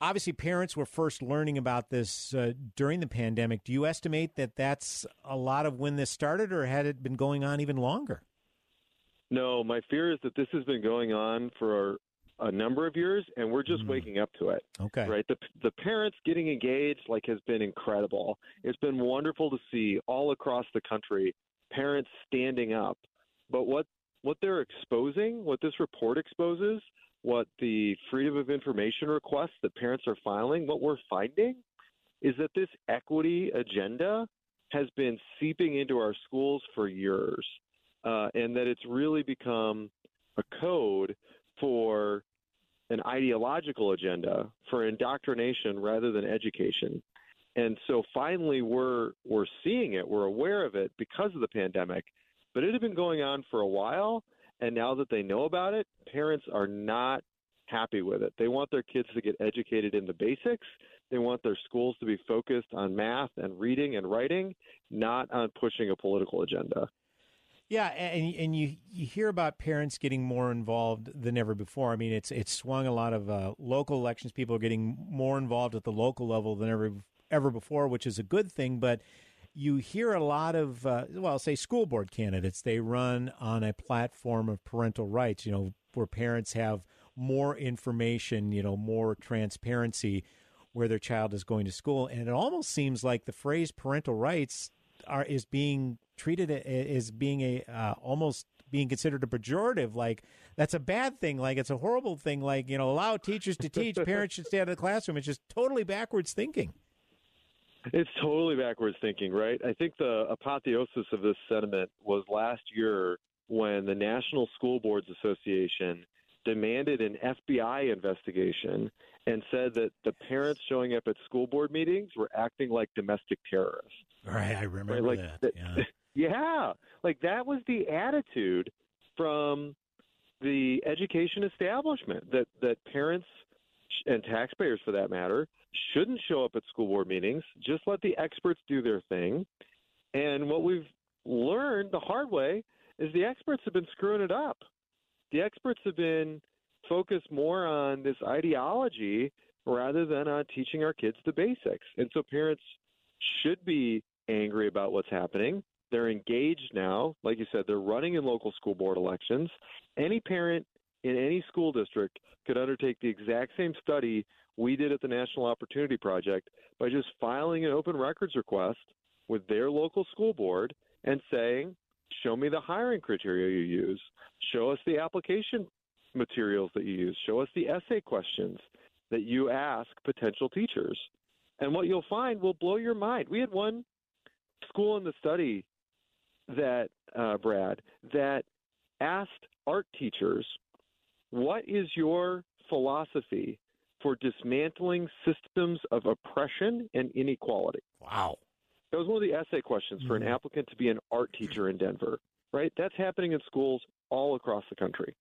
obviously parents were first learning about this uh, during the pandemic. Do you estimate that that's a lot of when this started, or had it been going on even longer?
No, my fear is that this has been going on for a number of years, and we're just mm. waking up to it.
Okay,
right. The the parents getting engaged like has been incredible. It's been wonderful to see all across the country parents standing up. But what what they're exposing, what this report exposes, what the Freedom of Information requests that parents are filing, what we're finding is that this equity agenda has been seeping into our schools for years, uh, and that it's really become a code for an ideological agenda for indoctrination rather than education. And so finally we're we're seeing it, we're aware of it because of the pandemic, but it had been going on for a while and now that they know about it, parents are not happy with it. They want their kids to get educated in the basics. They want their schools to be focused on math and reading and writing, not on pushing a political agenda.
Yeah, and and you you hear about parents getting more involved than ever before. I mean, it's it's swung a lot of uh, local elections. People are getting more involved at the local level than ever ever before, which is a good thing. But you hear a lot of, uh, well, say school board candidates. They run on a platform of parental rights, you know, where parents have more information, you know, more transparency where their child is going to school. And it almost seems like the phrase parental rights are is being treated as being a uh, almost being considered a pejorative like that's a bad thing like it's a horrible thing like you know allow teachers to teach [laughs] parents should stay out of the classroom it's just totally backwards thinking
it's totally backwards thinking, right? I think the apotheosis of this sentiment was last year when the National School Boards Association demanded an FBI investigation and said that the parents showing up at school board meetings were acting like domestic terrorists.
Right, I remember
right? like,
that. Yeah. [laughs]
yeah, like that was the attitude from the education establishment that that parents and taxpayers for that matter shouldn't show up at school board meetings. Just let the experts do their thing. And what we've learned the hard way is the experts have been screwing it up. The experts have been focused more on this ideology rather than on teaching our kids the basics. And so parents should be angry about what's happening. They're engaged now. Like you said, they're running in local school board elections. Any parent in any school district could undertake the exact same study we did at the National Opportunity Project by just filing an open records request with their local school board and saying, show me the hiring criteria you use, show us the application materials that you use, show us the essay questions that you ask potential teachers. And what you'll find will blow your mind. We had one school in the study that, uh, Brad, that asked art teachers what is your philosophy for dismantling systems of oppression and inequality?
Wow.
That was one of the essay questions for an mm-hmm. applicant to be an art teacher in Denver, right? That's happening in schools all across the country.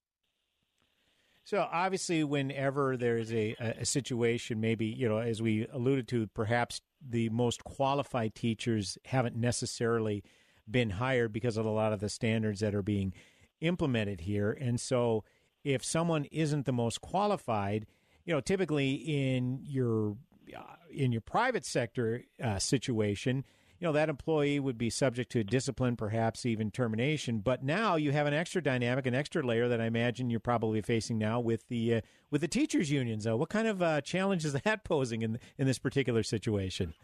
So obviously, whenever there's a, a situation, maybe you know, as we alluded to, perhaps the most qualified teachers haven't necessarily been hired because of a lot of the standards that are being implemented here, and so if someone isn't the most qualified, you know, typically in your uh, in your private sector uh, situation, you know that employee would be subject to discipline, perhaps even termination. But now you have an extra dynamic, an extra layer that I imagine you're probably facing now with the uh, with the teachers unions. What kind of uh, challenge is [laughs] that posing in in this particular situation?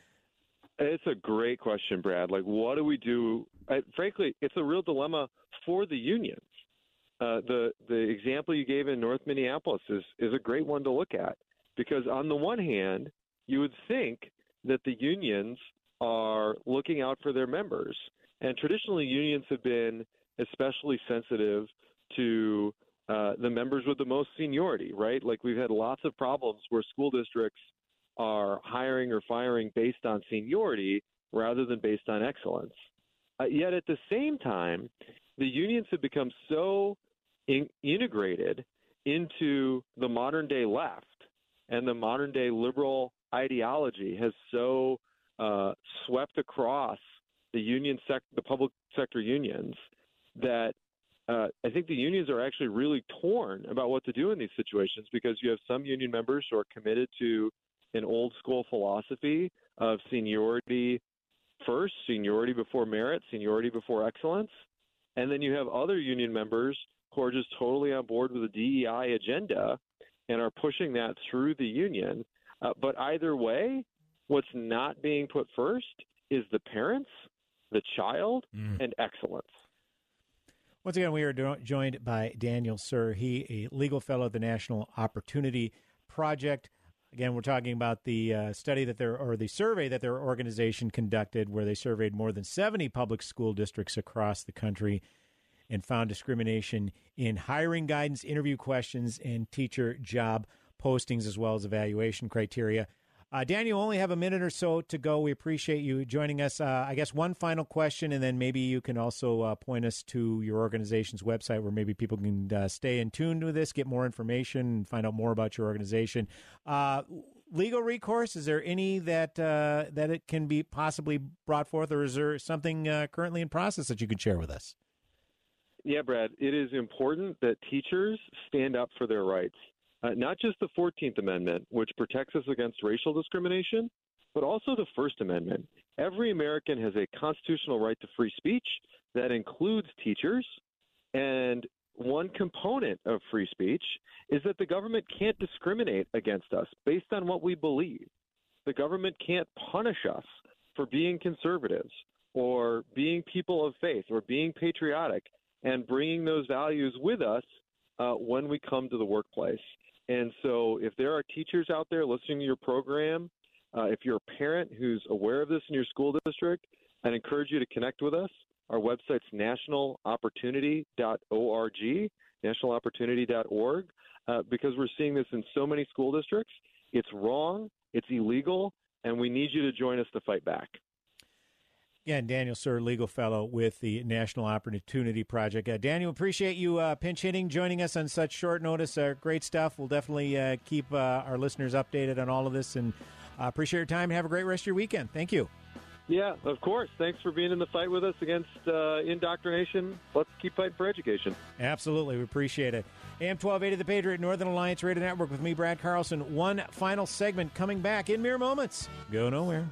It's a great question, Brad. Like, what do we do? I, frankly, it's a real dilemma for the unions uh, the the example you gave in North Minneapolis is is a great one to look at because on the one hand, you would think that the unions are looking out for their members And traditionally, unions have been especially sensitive to uh, the members with the most seniority, right? Like we've had lots of problems where school districts are hiring or firing based on seniority rather than based on excellence. Uh, yet at the same time, the unions have become so in- integrated into the modern day left and the modern day liberal ideology has so uh, swept across the union sec- the public sector unions that uh, I think the unions are actually really torn about what to do in these situations because you have some union members who are committed to an old school philosophy of seniority first, seniority before merit, seniority before excellence. And then you have other union members who are just totally on board with the DEI agenda and are pushing that through the union. Uh, but either way, what's not being put first is the parents, the child, mm. and excellence.
Once again, we are do- joined by Daniel Suhr. he a legal fellow at the National Opportunity Project. Again, we're talking about the uh, study that their or the survey that their organization conducted, where they surveyed more than 70 public school districts across the country and found discrimination in hiring guidance, interview questions, and teacher job postings, as well as evaluation criteria. Uh, Daniel, only have a minute or so to go. We appreciate you joining us. Uh, I guess one final question, and then maybe you can also uh, point us to your organization's website where maybe people can uh, stay in tune with this, get more information, and find out more about your organization. Uh, legal recourse is there any that uh, that it can be possibly brought forth, or is there something currently in process that you could share with us?
Yeah, Brad, it is important that teachers stand up for their rights. Uh, not just the 14th Amendment, which protects us against racial discrimination, but also the First Amendment. Every American has a constitutional right to free speech that includes teachers. And one component of free speech is that the government can't discriminate against us based on what we believe. The government can't punish us for being conservatives or being people of faith or being patriotic and bringing those values with us uh, when we come to the workplace. And so, if there are teachers out there listening to your program, uh, if you're a parent who's aware of this in your school district, I'd encourage you to connect with us. Our website's nationalopportunity.org, nationalopportunity.org, uh, because we're seeing this in so many school districts. It's wrong, it's illegal, and we need you to join us to fight back.
Again, Daniel Suhr, legal fellow with the National Opportunity Project. Uh, Daniel, appreciate you uh, pinch hitting, joining us on such short notice. Uh, great stuff. We'll definitely uh, keep uh, our listeners updated on all of this, and uh, appreciate your time and have a great rest of your weekend. Thank you.
Yeah, of course. Thanks for being in the fight with us against indoctrination. Let's keep fighting for education.
Absolutely, we appreciate it. AM 1280, the Patriot Northern Alliance Radio Network with me, Brad Carlson. One final segment coming back in mere moments. Go nowhere.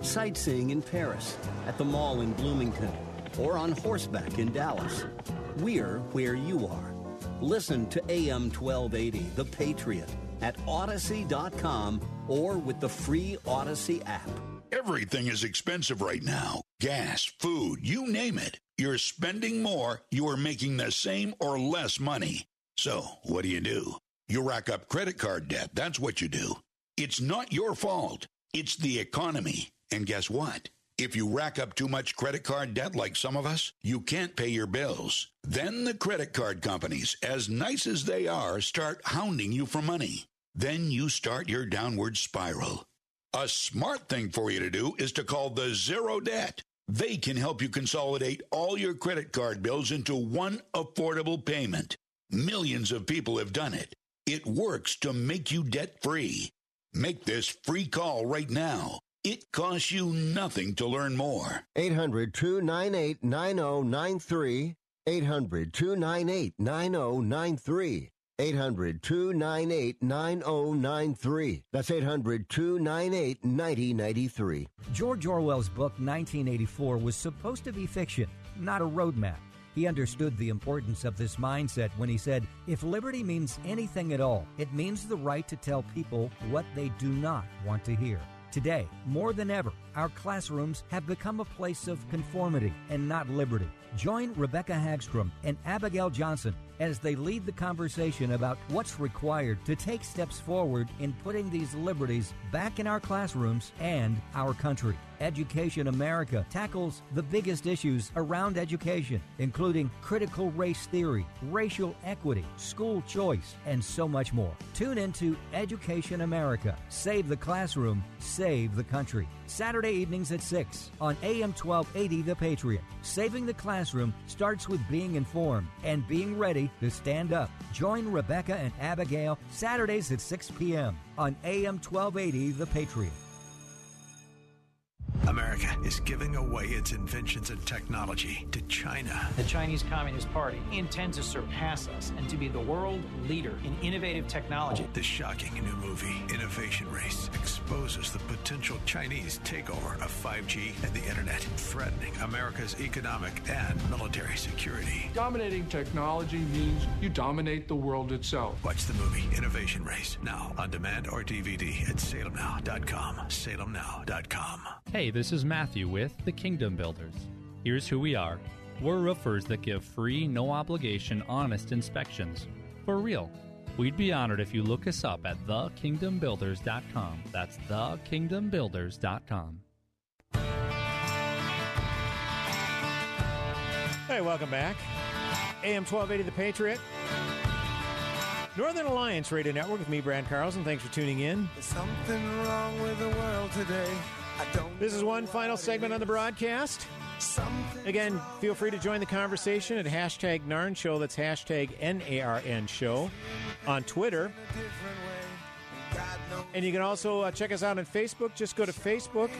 Sightseeing in Paris, at the mall in Bloomington, or on horseback in Dallas. We're where you are. Listen to AM 1280, The Patriot, at Audacy.com or with the free Audacy app.
Everything is expensive right now gas, food, you name it. You're spending more, you are making the same or less money. So, what do you do? You rack up credit card debt. That's what you do. It's not your fault. It's the economy. And guess what? If you rack up too much credit card debt like some of us, you can't pay your bills. Then the credit card companies, as nice as they are, start hounding you for money. Then you start your downward spiral. A smart thing for you to do is to call the Zero Debt. They can help you consolidate all your credit card bills into one affordable payment. Millions of people have done it. It works to make you debt free. Make this free call right now. It costs you nothing to learn more.
800 298 9093. 800 298 9093. 800 298 9093. That's 800 298 9093.
George Orwell's book 1984 was supposed to be fiction, not a roadmap. He understood the importance of this mindset when he said, If liberty means anything at all, it means the right to tell people what they do not want to hear. Today, more than ever, our classrooms have become a place of conformity and not liberty. Join Rebecca Hagstrom and Abigail Johnson as they lead the conversation about what's required to take steps forward in putting these liberties back in our classrooms and our country. Education America tackles the biggest issues around education, including critical race theory, racial equity, school choice, and so much more. Tune into Education America. Save the classroom, save the country. Saturday evenings at 6 on AM 1280 The Patriot. Saving the classroom starts with being informed and being ready to stand up. Join Rebecca and Abigail Saturdays at 6 p.m. on AM 1280 The Patriot.
America is giving away its inventions and technology to China.
The Chinese Communist Party intends to surpass us and to be the world leader in innovative technology.
The shocking new movie, Innovation Race, exposes the potential Chinese takeover of 5G and the Internet, threatening America's economic and military security.
Dominating technology means you dominate the world itself.
Watch the movie Innovation Race now on demand or DVD at salemnow.com. Salemnow.com.
Hey, this is Matthew with The Kingdom Builders. Here's who we are we're roofers that give free, no obligation, honest inspections. For real. We'd be honored if you look us up at thekingdombuilders.com. That's thekingdombuilders.com.
Hey, welcome back. AM 1280 The Patriot. Northern Alliance Radio Network with me, Brad Carlson. Thanks for tuning in.
There's something wrong with the world today.
This is one final segment on the broadcast. Again, feel free to join the conversation at hashtag NARN Show. That's hashtag N-A-R-N Show on Twitter. And you can also uh, check us out on Facebook. Just go to Facebook,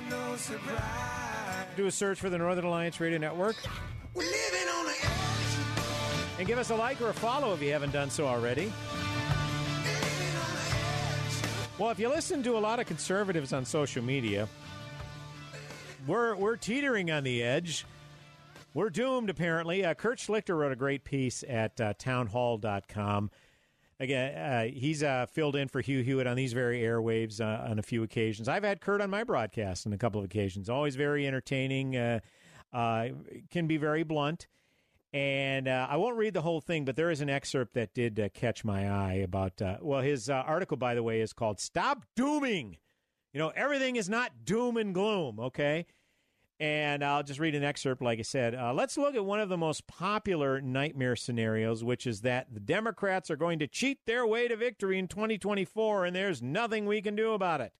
do a search for the Northern Alliance Radio Network, and give us a like or a follow if you haven't done so already. Well, if you listen to a lot of conservatives on social media, we're we're teetering on the edge. We're doomed, apparently. Uh, Kurt Schlichter wrote a great piece at uh, townhall.com. Again, uh, he's uh, filled in for Hugh Hewitt on these very airwaves uh, on a few occasions. I've had Kurt on my broadcast on a couple of occasions. Always very entertaining, uh, uh, can be very blunt. And I won't read the whole thing, but there is an excerpt that did catch my eye about. Well, his article, by the way, is called "Stop Dooming." You know, everything is not doom and gloom. Okay, and I'll just read an excerpt. Like I said, uh, let's look at one of the most popular nightmare scenarios, which is that the Democrats are going to cheat their way to victory in 2024, and there's nothing we can do about it.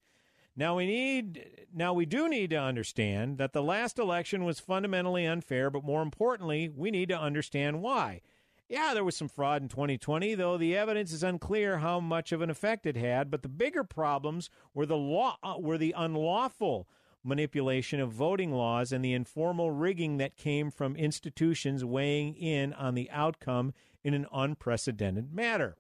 Now we need now we do need to understand that the last election was fundamentally unfair, but more importantly, we need to understand why. Yeah, there was some fraud in 2020, though the evidence is unclear how much of an effect it had, but the bigger problems were the law uh, were the unlawful manipulation of voting laws and the informal rigging that came from institutions weighing in on the outcome in an unprecedented manner.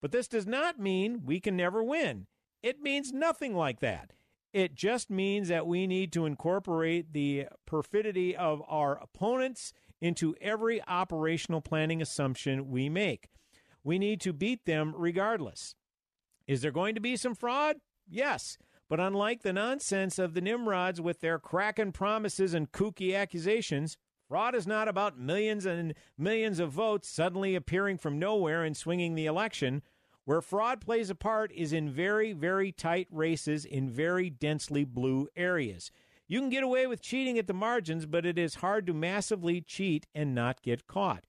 But this does not mean we can never win. It means nothing like that. It just means that we need to incorporate the perfidy of our opponents into every operational planning assumption we make. We need to beat them regardless. Is there going to be some fraud? Yes. But unlike the nonsense of the Nimrods with their kraken promises and kooky accusations, fraud is not about millions and millions of votes suddenly appearing from nowhere and swinging the election. Where fraud plays a part is in very, very tight races in very densely blue areas. You can get away with cheating at the margins, but it is hard to massively cheat and not get caught.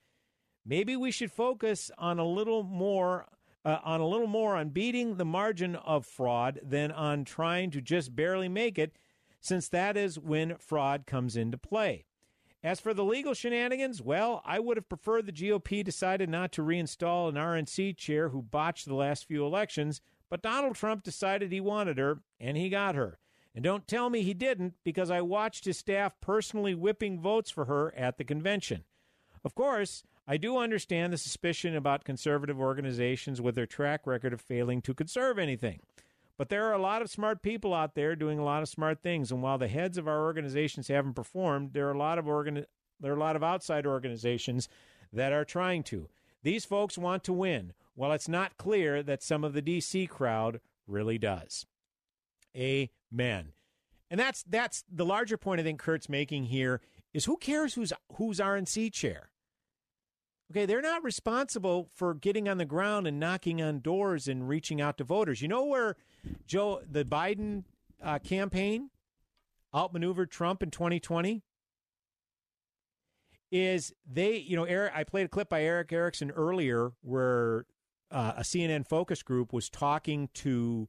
Maybe we should focus on a little more uh, on a little more on beating the margin of fraud than on trying to just barely make it, since that is when fraud comes into play. As for the legal shenanigans, well, I would have preferred the GOP decided not to reinstall an RNC chair who botched the last few elections, but Donald Trump decided he wanted her, and he got her. And don't tell me he didn't, because I watched his staff personally whipping votes for her at the convention. Of course, I do understand the suspicion about conservative organizations with their track record of failing to conserve anything. But there are a lot of smart people out there doing a lot of smart things, and while the heads of our organizations haven't performed, there are a lot of organ- there are a lot of outside organizations that are trying to. These folks want to win. Well, it's not clear that some of the DC crowd really does. Amen. And that's that's the larger point I think Kurt's making here is who cares who's who's RNC chair? Okay, they're not responsible for getting on the ground and knocking on doors and reaching out to voters. You know where Joe the Biden uh, campaign outmaneuvered Trump in 2020 is they, you know, Eric. I played a clip by Erick Erickson earlier where uh, a CNN focus group was talking to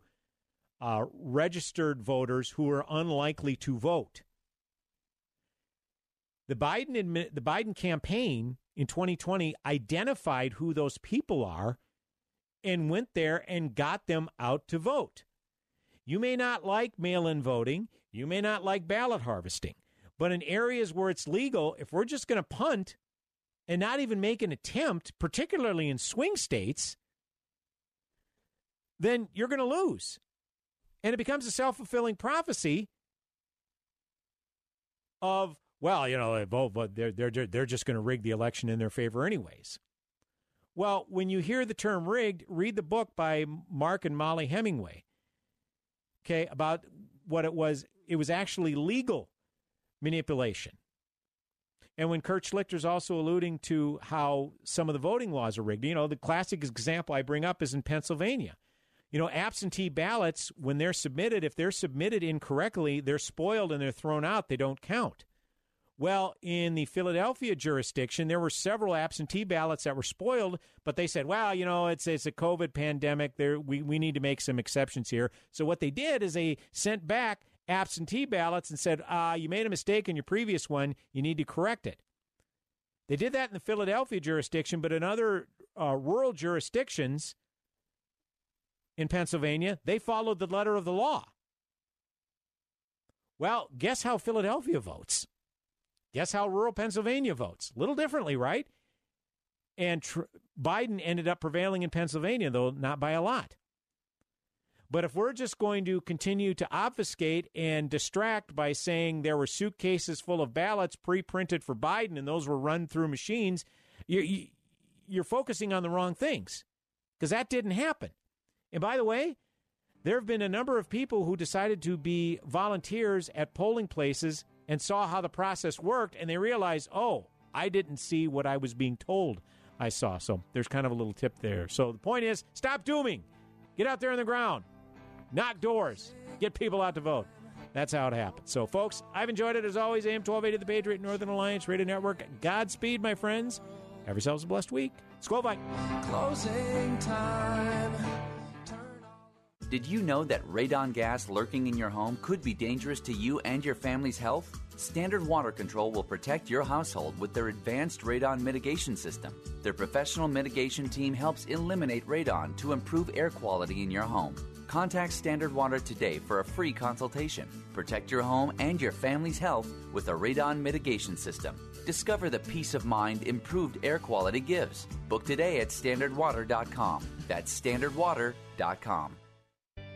uh, registered voters who are unlikely to vote. The Biden the Biden campaign in 2020 identified who those people are and went there and got them out to vote. You may not like mail-in voting, you may not like ballot harvesting, but in areas where it's legal, if we're just going to punt and not even make an attempt, particularly in swing states, then you're going to lose. And it becomes a self fulfilling prophecy of, well, you know, but they're, they're, they're just going to rig the election in their favor, anyways. Well, when you hear the term rigged, read the book by Mark and Mollie Hemingway, okay, about what it was. It was actually legal manipulation. And when Kurt Schlichter's also alluding to how some of the voting laws are rigged, you know, the classic example I bring up is in Pennsylvania. You know, absentee ballots, when they're submitted, if they're submitted incorrectly, they're spoiled and they're thrown out. They don't count. Well, in the Philadelphia jurisdiction, there were several absentee ballots that were spoiled, but they said, well, you know, it's, it's a COVID pandemic. There, we, we need to make some exceptions here. So what they did is they sent back absentee ballots and said, uh, you made a mistake in your previous one. You need to correct it. They did that in the Philadelphia jurisdiction, but in other uh, rural jurisdictions, in Pennsylvania, they followed the letter of the law. Well, guess how Philadelphia votes? Guess how rural Pennsylvania votes? A little differently, right? And tr- Biden ended up prevailing in Pennsylvania, though not by a lot. But if we're just going to continue to obfuscate and distract by saying there were suitcases full of ballots pre printed for Biden and those were run through machines, you're, you're focusing on the wrong things because that didn't happen. And by the way, there have been a number of people who decided to be volunteers at polling places and saw how the process worked, and they realized, oh, I didn't see what I was being told I saw. So there's kind of a little tip there. So the point is stop dooming. Get out there on the ground, knock doors, get people out to vote. That's how it happens. So, folks, I've enjoyed it as always. AM 1280, the Patriot Northern Alliance Radio Network. Godspeed, my friends. Have yourselves a blessed week. Skol bye. Closing time.
Did you know that radon gas lurking in your home could be dangerous to you and your family's health? Standard Water Control will protect your household with their advanced radon mitigation system. Their professional mitigation team helps eliminate radon to improve air quality in your home. Contact Standard Water today for a free consultation. Protect your home and your family's health with a radon mitigation system. Discover the peace of mind improved air quality gives. Book today at standardwater.com. That's standardwater.com.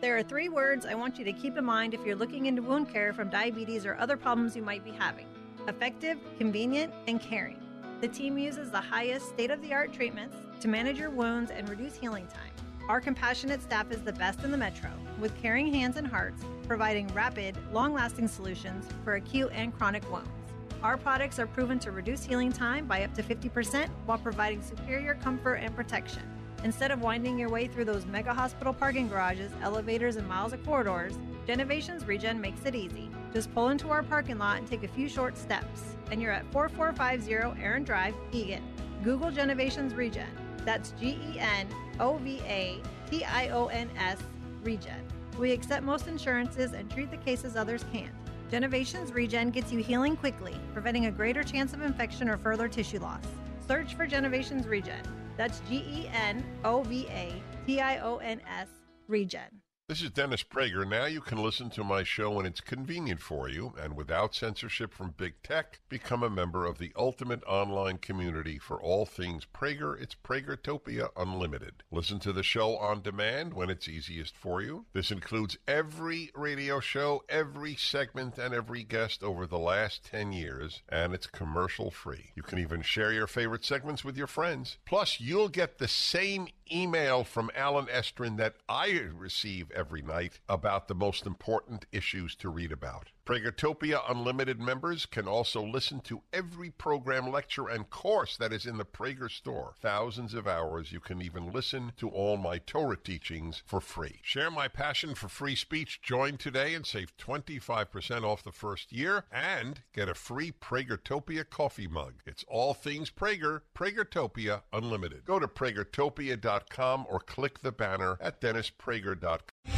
There are three words I want you to keep in mind if you're looking into wound care from diabetes or other problems you might be having effective, convenient, and caring. The team uses the highest state of the art treatments to manage your wounds and reduce healing time. Our compassionate staff is the best in the metro, with caring hands and hearts providing rapid, long lasting solutions for acute and chronic wounds. Our products are proven to reduce healing time by up to 50% while providing superior comfort and protection. Instead of winding your way through those mega hospital parking garages, elevators, and miles of corridors, Genovations Regen makes it easy. Just pull into our parking lot and take a few short steps, and you're at 4450 Aaron Drive, Eagan. Google Genovations Regen. That's G E N O V A T I O N S Regen. We accept most insurances and treat the cases others can't. Genovations Regen gets you healing quickly, preventing a greater chance of infection or further tissue loss. Search for Genovations Regen. That's G E N O V A T I O N S Regen.
This is Dennis Prager. Now you can listen to my show when it's convenient for you and without censorship from big tech. Become a member of the ultimate online community for all things Prager. It's Pragertopia Unlimited. Listen to the show on demand when it's easiest for you. This includes every radio show, every segment, and every guest over the last 10 years, and it's commercial free. You can even share your favorite segments with your friends. Plus, you'll get the same email from Alan Estrin that I receive every night about the most important issues to read about. Pragertopia Unlimited members can also listen to every program, lecture, and course that is in the Prager store. Thousands of hours. You can even listen to all my Torah teachings for free. Share my passion for free speech. Join today and save 25% off the first year and get a free Pragertopia coffee mug. It's all things Prager, Pragertopia Unlimited. Go to pragertopia.com or click the banner at dennisprager.com.